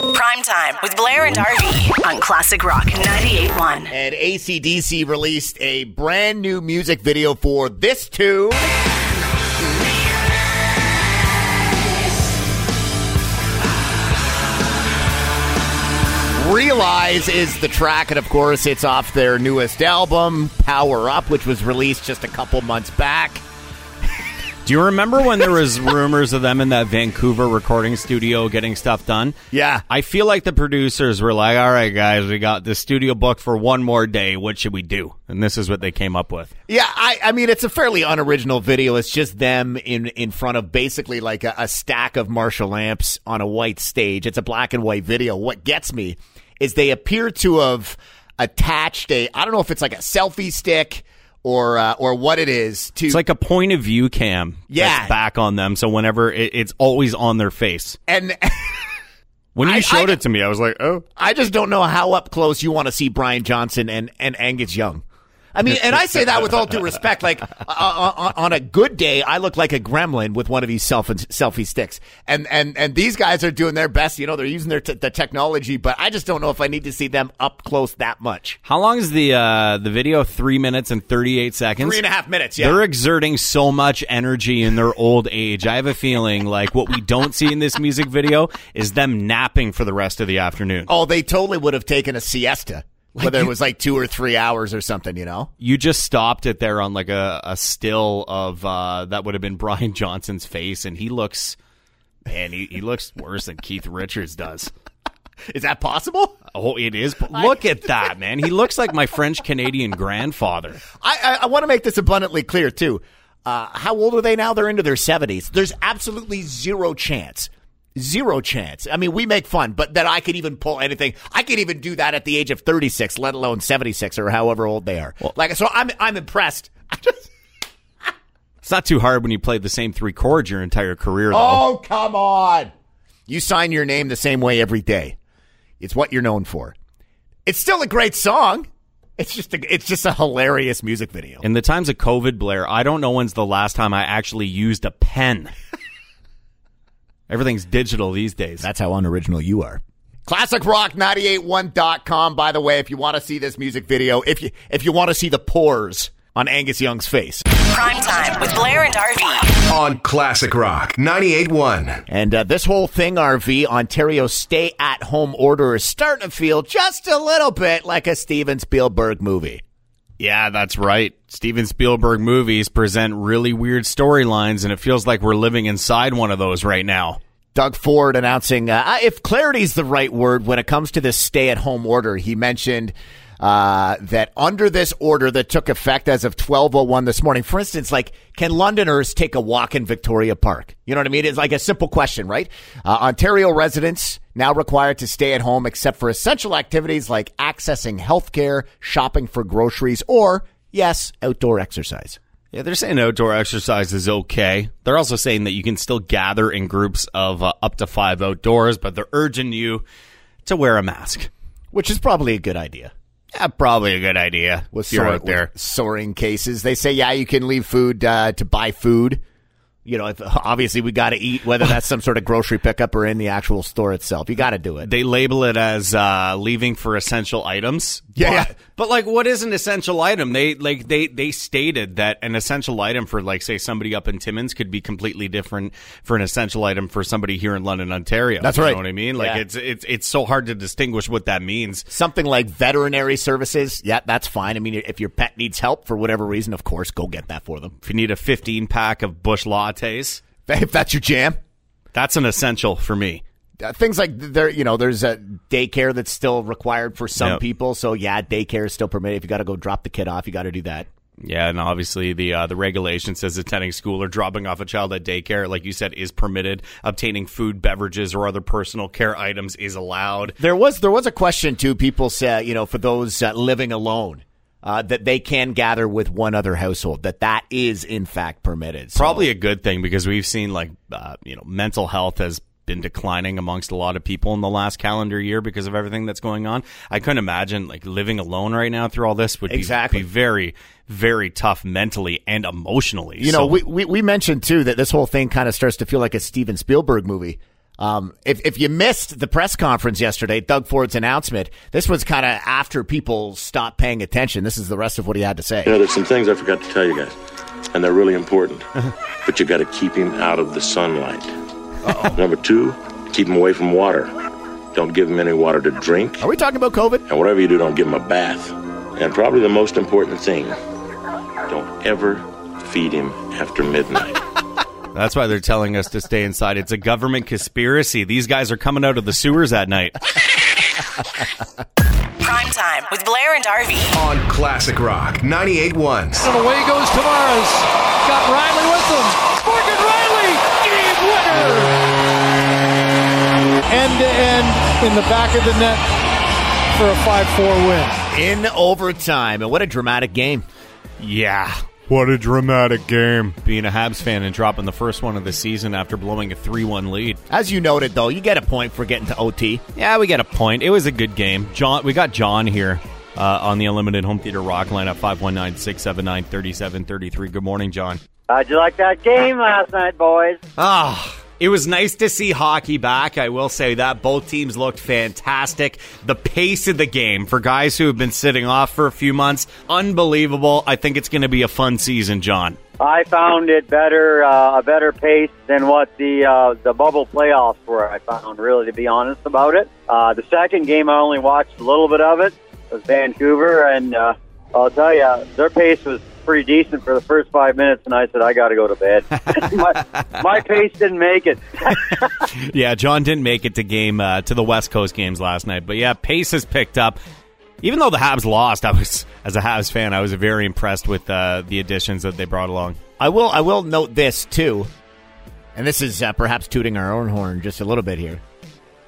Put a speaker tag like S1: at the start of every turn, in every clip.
S1: Prime time with Blair and RV on Classic Rock 98.1.
S2: And ACDC released a brand new music video for this tune. Realize is the track, and of course, it's off their newest album, Power Up, which was released just a couple months back.
S3: Do you remember when there was rumors of them in that Vancouver recording studio getting stuff done?
S2: Yeah.
S3: I feel like the producers were like, "All right, guys, we got the studio booked for one more day. What should we do?" And this is what they came up with.
S2: Yeah, I, I mean, it's a fairly unoriginal video. It's just them in, in front of basically like a, a stack of Marshall amps on a white stage. It's a black and white video. What gets me is they appear to have attached a, I don't know if it's like a selfie stick or uh, or what it is to
S3: It's like a point of view cam.
S2: Yeah.
S3: that's back on them. So whenever it, it's always on their face.
S2: and
S3: When you
S2: I-
S3: showed
S2: I-
S3: it to me, I was like, "Oh."
S2: I just don't know how up close you want to see Brian Johnson and, and Angus Young. I mean, and I say that with all due respect. Like uh, uh, on a good day, I look like a gremlin with one of these self selfie sticks, and and and these guys are doing their best. You know, they're using their t- the technology, but I just don't know if I need to see them up close that much.
S3: How long is the uh, the video? Three minutes and thirty eight seconds.
S2: Three and a half minutes. Yeah,
S3: They're exerting so much energy in their old age. I have a feeling like what we don't see in this music video is them napping for the rest of the afternoon.
S2: oh, they totally would have taken a siesta, whether it was like two or three hours or something. You know.
S3: You just stopped it there on like a, a still of uh, that would have been Brian Johnson's face, and he looks, man, he, he looks worse than Keith Richards does.
S2: Is that possible?
S3: Oh, it is. Look at that, man. He looks like my French Canadian grandfather.
S2: I, I, I want to make this abundantly clear too. Uh, how old are they now? They're into their seventies. There's absolutely zero chance, zero chance. I mean, we make fun, but that I could even pull anything. I could even do that at the age of 36, let alone 76 or however old they are. like, so I'm I'm impressed. Just-
S3: It's not too hard when you played the same three chords your entire career, though.
S2: oh come on! You sign your name the same way every day. It's what you're known for. It's still a great song. It's just a, it's just a hilarious music video.
S3: In the times of COVID, Blair, I don't know when's the last time I actually used a pen. Everything's digital these days.
S2: That's how unoriginal you are. ClassicRock981.com, by the way, if you want to see this music video, if you if you want to see the pores on Angus Young's face.
S1: Prime time with Blair and RV.
S4: on Classic Rock 98.1.
S2: And uh, this whole thing, RV, Ontario's stay at home order is starting to feel just a little bit like a Steven Spielberg movie.
S3: Yeah, that's right. Steven Spielberg movies present really weird storylines, and it feels like we're living inside one of those right now.
S2: Doug Ford announcing, uh, if is the right word when it comes to this stay at home order, he mentioned uh, that under this order that took effect as of 1201 this morning, for instance, like, can Londoners take a walk in Victoria Park? You know what I mean? It's like a simple question, right? Uh, Ontario residents now required to stay at home except for essential activities like accessing healthcare, shopping for groceries, or, yes, outdoor exercise.
S3: Yeah, they're saying outdoor exercise is okay. They're also saying that you can still gather in groups of uh, up to five outdoors, but they're urging you to wear a mask.
S2: Which is probably a good idea.
S3: Yeah, probably a good idea.
S2: with
S3: if you're
S2: soar-
S3: out there.
S2: with soaring cases. They say, yeah, you can leave food uh, to buy food. You know, if, obviously we got to eat, whether that's some sort of grocery pickup or in the actual store itself. You got to do it.
S3: They label it as uh, leaving for essential items.
S2: Yeah,
S3: but,
S2: yeah.
S3: But like, what is an essential item? They like they they stated that an essential item for like say somebody up in Timmins could be completely different for an essential item for somebody here in London, Ontario.
S2: That's
S3: You
S2: right.
S3: know what I mean? Like
S2: Yeah.
S3: it's it's it's so hard to distinguish what that means.
S2: Something like veterinary services, yeah, that's fine. I mean, if your pet needs help for whatever reason, of course, go get that for them.
S3: If you need a 15 pack of Busch lattes,
S2: If that's your jam.
S3: that's an essential for me.
S2: Uh, things like there, you know, there's a daycare that's still required for some
S3: Yep.
S2: people. So yeah, daycare is still permitted. If you got to go drop the kid off, you got to do that.
S3: Yeah, and obviously the uh, the regulation says attending school or dropping off a child at daycare, like you said, is permitted. Obtaining food, beverages, or other personal care items is allowed.
S2: There was there was a question too. People said, you know, for those uh, living alone, uh, that they can gather with one other household. That that is in fact permitted. So-
S3: Probably a good thing because we've seen like uh, you know mental health has been declining amongst a lot of people in the last calendar year because of everything that's going on. I couldn't imagine like living alone right now through all this would be,
S2: Exactly.
S3: be very very tough mentally and emotionally.
S2: You know, we, we we mentioned too that this whole thing kind of starts to feel like a Steven Spielberg movie. Um, if, if you missed the press conference yesterday, Doug Ford's announcement, this was kind of after people stopped paying attention. This is the rest of what he had to say.
S5: You know, there's some things I forgot to tell you guys, and they're really important. but you got to keep him out of the sunlight. Number two, keep him away from water. Don't give him any water to drink.
S2: Are we talking about COVID?
S5: And whatever you do, don't give him a bath. And probably the most important thing, don't ever feed him after midnight.
S3: That's why they're telling us to stay inside. It's a government conspiracy. These guys are coming out of the sewers at night.
S1: Prime time with Blair and RV.
S4: On Classic Rock 98.1.
S6: And away goes Tavares. Got Rielly with him. Morgan Rielly, game winner. End to end in the back of the net for a 5-4 win.
S2: In overtime. And what a dramatic game.
S3: Yeah. What a dramatic game. Being a Habs fan and dropping the first one of the season after blowing a 3 1 lead.
S2: As you noted, though, you get a point for getting to OT.
S3: Yeah, we get a point. It was a good game. John, We got John here uh, on the Unlimited Home Theater Rock line at 519 679 3733. Good morning, John.
S7: How'd you like that game last night, boys?
S3: Ah, it was nice to see hockey back. I will say that both teams looked fantastic. The pace of the game for guys who have been sitting off for a few months, unbelievable. I think it's going to be a fun season, John.
S7: I found it better, uh, a better pace than what the uh, the bubble playoffs were. I found, really, to be honest about it. Uh, the second game, I only watched a little bit of it. It was Vancouver, and uh, I'll tell you, their pace was pretty decent for the first five minutes, and I said, I got to go to bed. my, my pace didn't make it.
S3: yeah, John didn't make it to game uh, to the West Coast games last night, but yeah, pace has picked up. Even though the Habs lost, I was as a Habs fan, I was very impressed with uh, the additions that they brought along.
S2: I will I will note this too, and this is uh, perhaps tooting our own horn just a little bit here,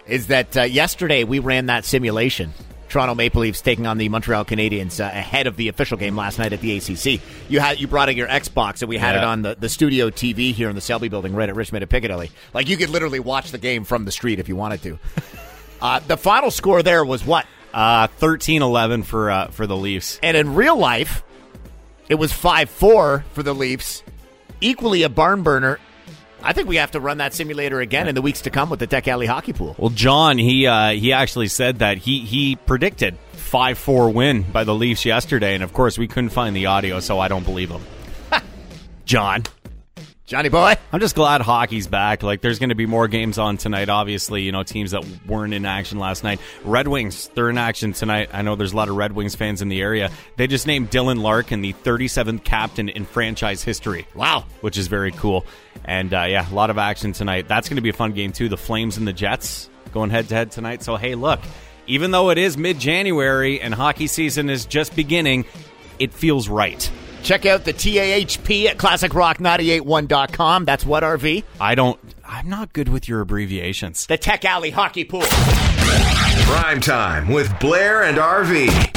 S2: is that uh, yesterday we ran that simulation Toronto Maple Leafs taking on the Montreal Canadiens uh, ahead of the official game last night at the ACC. You had you brought in your Xbox and we had
S3: Yeah.
S2: it on the, the studio TV here in the Selby Building, right at Richmond at Piccadilly. Like you could literally watch the game from the street if you wanted to. uh, the final score there was what?
S3: Uh, 13-11 for uh, for the Leafs.
S2: And in real life, it was five four for the Leafs. Equally a barn burner. I think we have to run that simulator again in the weeks to come with the Tech Alley Hockey Pool.
S3: Well, John, he uh, he actually said that he he predicted five four win by the Leafs yesterday, and of course we couldn't find the audio, so I don't believe him. John,
S2: Johnny boy.
S3: I'm just glad hockey's back. Like, there's going to be more games on tonight. Obviously, you know, teams that weren't in action last night. Red Wings, they're in action tonight. I know there's a lot of Red Wings fans in the area. They just named Dylan Larkin the 37th captain in franchise history.
S2: Wow.
S3: Which is very cool. And uh, yeah, a lot of action tonight. That's going to be a fun game too. The Flames and the Jets going head to head tonight. So hey, look, even though it is mid-January and hockey season is just beginning, it feels right.
S2: Check out the TAHP at classicrock981.com. That's what RV?
S3: I don't. I'm not good with your abbreviations.
S2: The Tech Alley Hockey Pool.
S4: Prime time with Blair and RV.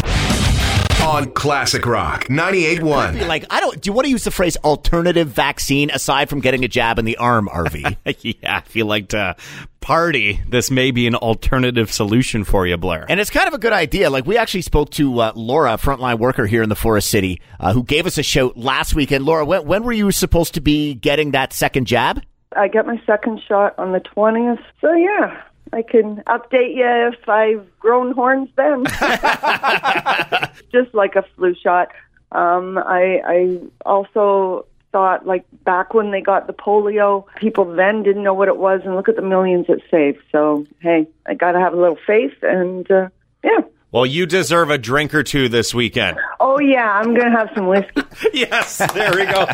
S4: On Classic Rock 98.1.
S2: Like, I don't. Do you want to use the phrase alternative vaccine aside from getting a jab in the arm, RV?
S3: yeah, if you like to party, this may be an alternative solution for you, Blair.
S2: and it's kind of a good idea. Like, we actually spoke to uh, Laura, a frontline worker here in the Forest City, uh, who gave us a shout last weekend. Laura, when, when were you supposed to be getting that second jab?
S8: I get my second shot on the 20th. So, yeah, I can update you if I've grown horns then. Just like a flu shot. Um, I, I also thought, like, back when they got the polio, people then didn't know what it was, and look at the millions it saved. So, hey, I got to have a little faith, and uh, yeah.
S3: Well, you deserve a drink or two this weekend.
S8: Oh, yeah, I'm going to have some whiskey.
S3: yes, there we go.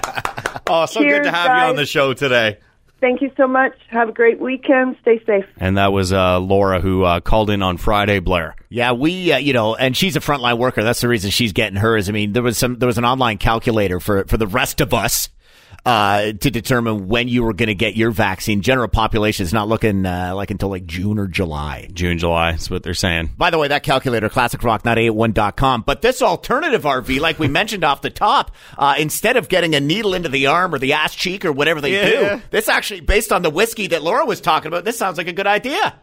S3: Oh, so good to have you on the show today.
S8: Thank you so much. Have a great weekend. Stay safe.
S3: And that was uh, Laura who uh, called in on Friday, Blair.
S2: Yeah, we, uh, you know, and she's a frontline worker. That's the reason she's getting hers. I mean, there was some, there was an online calculator for for the rest of us uh, to determine when you were going to get your vaccine. General population is not looking uh, like until like June or July.
S3: June, July, that's what they're saying.
S2: By the way, that calculator, classicrock981.com. But this alternative RV, like we mentioned off the top, uh, instead of getting a needle into the arm or the ass cheek or whatever they
S3: Yeah.
S2: do, this actually, based on the whiskey that Laura was talking about, this sounds like a good idea.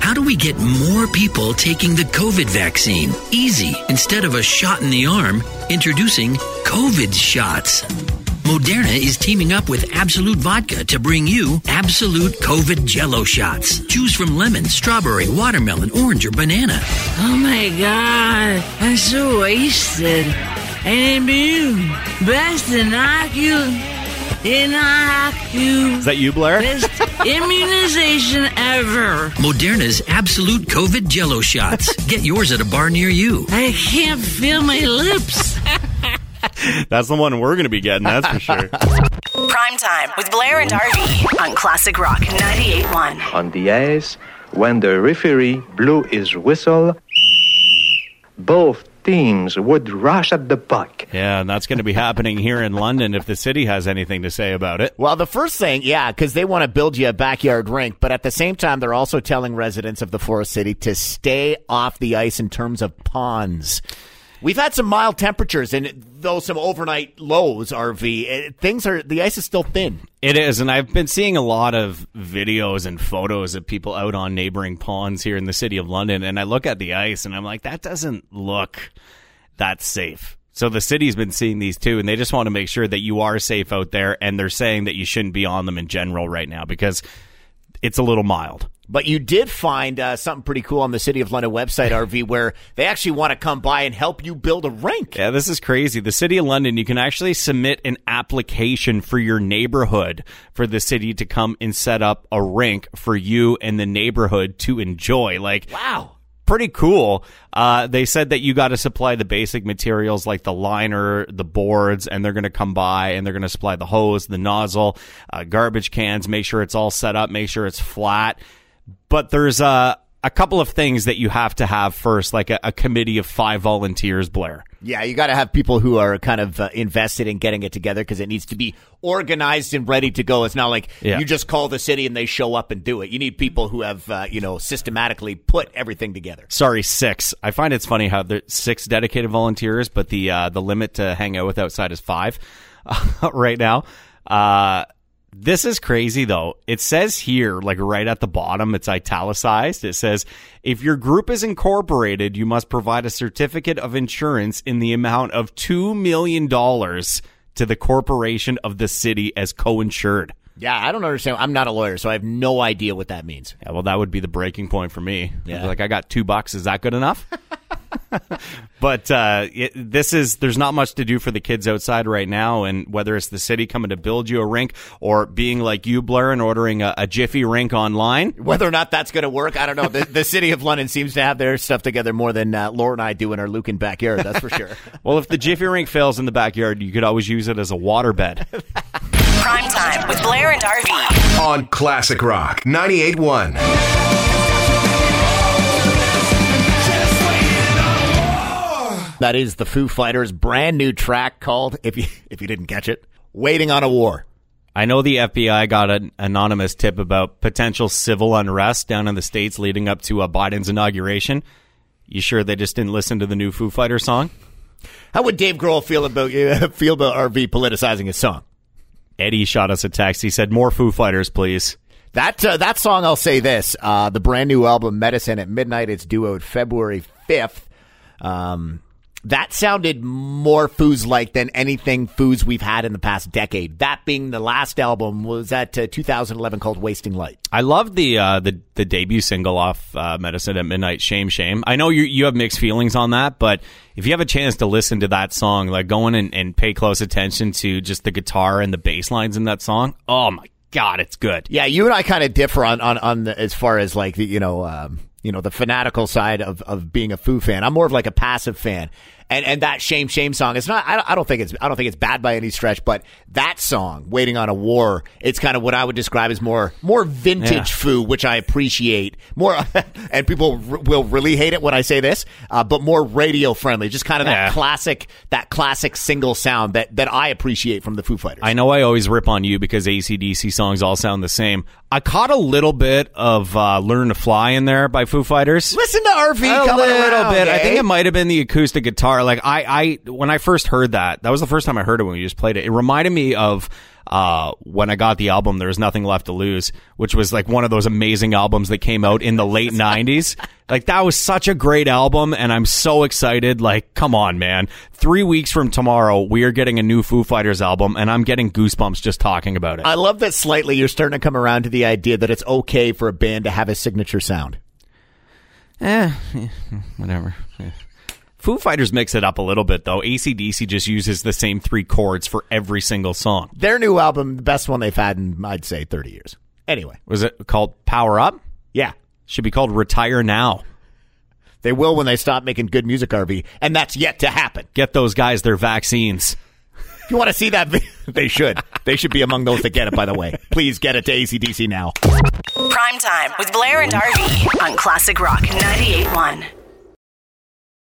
S9: How do we get more people taking the COVID vaccine? Easy. Instead of a shot in the arm, introducing COVID shots. Moderna is teaming up with Absolut Vodka to bring you Absolute COVID Jello shots. Choose from lemon, strawberry, watermelon, orange, or banana.
S10: Oh my god, I'm so wasted. And immune. Best inoculum. Inoculum.
S3: Is that you, Blair?
S10: Best immunization ever.
S9: Moderna's Absolute COVID Jello shots. Get yours at a bar near you.
S10: I can't feel my lips.
S3: That's the one we're going to be getting, that's for sure.
S1: Prime time with Blair and RV on Classic Rock 98.1.
S11: On the ice, when the referee blew his whistle, both teams would rush at the puck.
S3: Yeah, and that's going to be happening here in London if the city has anything to say about it.
S2: Well, the first thing, yeah, because they want to build you a backyard rink, but at the same time, they're also telling residents of the Forest City to stay off the ice in terms of ponds. We've had some mild temperatures, and though some overnight lows, RV, eh, things are the ice is still thin.
S3: It is, and I've been seeing a lot of videos and photos of people out on neighboring ponds here in the city of London, and I look at the ice and I'm like, that doesn't look that safe. So the city's been seeing these too, and they just want to make sure that you are safe out there, and they're saying that you shouldn't be on them in general right now because it's a little mild.
S2: But you did find uh, something pretty cool on the City of London website, RV, where they actually want to come by and help you build a rink.
S3: Yeah, this is crazy. The City of London, you can actually submit an application for your neighborhood for the city to come and set up a rink for you and the neighborhood to enjoy. Like,
S2: wow
S3: pretty cool. Uh, they said that you got to supply the basic materials like the liner, the boards, and they're going to come by and they're going to supply the hose, the nozzle, uh, garbage cans, make sure it's all set up, make sure it's flat. But there's a, a couple of things that you have to have first, like a, a committee of five volunteers, Blair.
S2: Yeah, you got to have people who are kind of uh, invested in getting it together because it needs to be organized and ready to go. It's not like
S3: Yeah.
S2: you just call the city and they show up and do it. You need people who have, uh, you know, systematically put everything together.
S3: Sorry, six. I find it's funny how there's six dedicated volunteers, but the uh, the limit to hang out with outside is five right now. This is crazy though. It says here, like right at the bottom, it's italicized. It says, if your group is incorporated, you must provide a certificate of insurance in the amount of $2 million to the corporation of the city as co-insured.
S2: Yeah, I don't understand. I'm not a lawyer, so I have no idea what that means.
S3: Yeah, well, that would be the breaking point for me.
S2: Yeah.
S3: Like, I got two bucks. Is that good enough? but uh, it, this is there's not much to do for the kids outside right now, and whether it's the city coming to build you a rink or being like you, Blair, and ordering a, a Jiffy rink online,
S2: Whether or not that's going to work, I don't know. The, the city of London seems to have their stuff together more than uh, Laura and I do in our Lucan backyard. That's for sure.
S3: well, if the Jiffy rink fails in the backyard, you could always use it as a water bed.
S1: Prime time with Blair and RV.
S4: On Classic Rock 98.1.
S2: that is the Foo Fighters' brand new track called, if you if you didn't catch it, "Waiting on a War."
S3: I know the FBI got an anonymous tip about potential civil unrest down in the states leading up to uh, Biden's inauguration. You sure they just didn't listen to the new Foo Fighter song?
S2: How would Dave Grohl feel about uh, feel about RV politicizing his song?
S3: Eddie shot us a text. He said, "More Foo Fighters, please."
S2: That uh, that song, I'll say this: uh, the brand new album "Medicine at Midnight." It's due out February fifth. Um, that sounded more Foos like than anything Foos we've had in the past decade. That being the last album was that uh, 2011 called "Wasting Light."
S3: I love the uh, the the debut single off uh, Medicine at Midnight, Shame Shame. I know you you have mixed feelings on that, but if you have a chance to listen to that song, like go in and, and pay close attention to just the guitar and the bass lines in that song. Oh my god, it's good.
S2: Yeah, you and I kind of differ on on on the, as far as like the you know um, you know the fanatical side of of being a Foo fan. I'm more of like a passive fan. And and that shame shame song, it's not. I don't, I don't think it's. I don't think it's bad by any stretch. But that song, "Waiting on a War," it's kind of what I would describe as more more vintage
S3: Yeah.
S2: Foo, which I appreciate more. and people r- will really hate it when I say this, uh, but more radio friendly. Just kind of that classic that classic single sound that that I appreciate from the Foo Fighters.
S3: I know I always rip on you because ACDC songs all sound the same. I caught a little bit of uh, "Learn to Fly" in there by Foo Fighters?
S2: Listen to RV
S3: a little
S2: around,
S3: bit. I
S2: eh?
S3: think it might have been the acoustic guitar. Like I, I when I first heard that, that was the first time I heard it when we just played it. It reminded me of uh, when I got the album. There was nothing left to lose, which was like one of those amazing albums that came out in the late '90s. Like that was such a great album, and I'm so excited. Like, come on, man! Three weeks from tomorrow, we are getting a new Foo Fighters album, and I'm getting goosebumps just talking about it.
S2: I love that slightly you're starting to come around to the idea that it's okay for a band to have a signature sound.
S3: Eh, eh, whatever. Foo Fighters mix it up a little bit, though. ACDC just uses the same three chords for every single song.
S2: Their new album, the best one they've had in, I'd say, 30 years. Anyway,
S3: Was it called Power Up?
S2: yeah.
S3: Should be called Retire Now.
S2: They will when they stop making good music, RV, and that's yet to happen.
S3: Get those guys their vaccines.
S2: If you want to see that, they should. They should be among those that get it, by the way. Please get it to ACDC now.
S1: Prime time with Blair and RV on Classic Rock 98.1.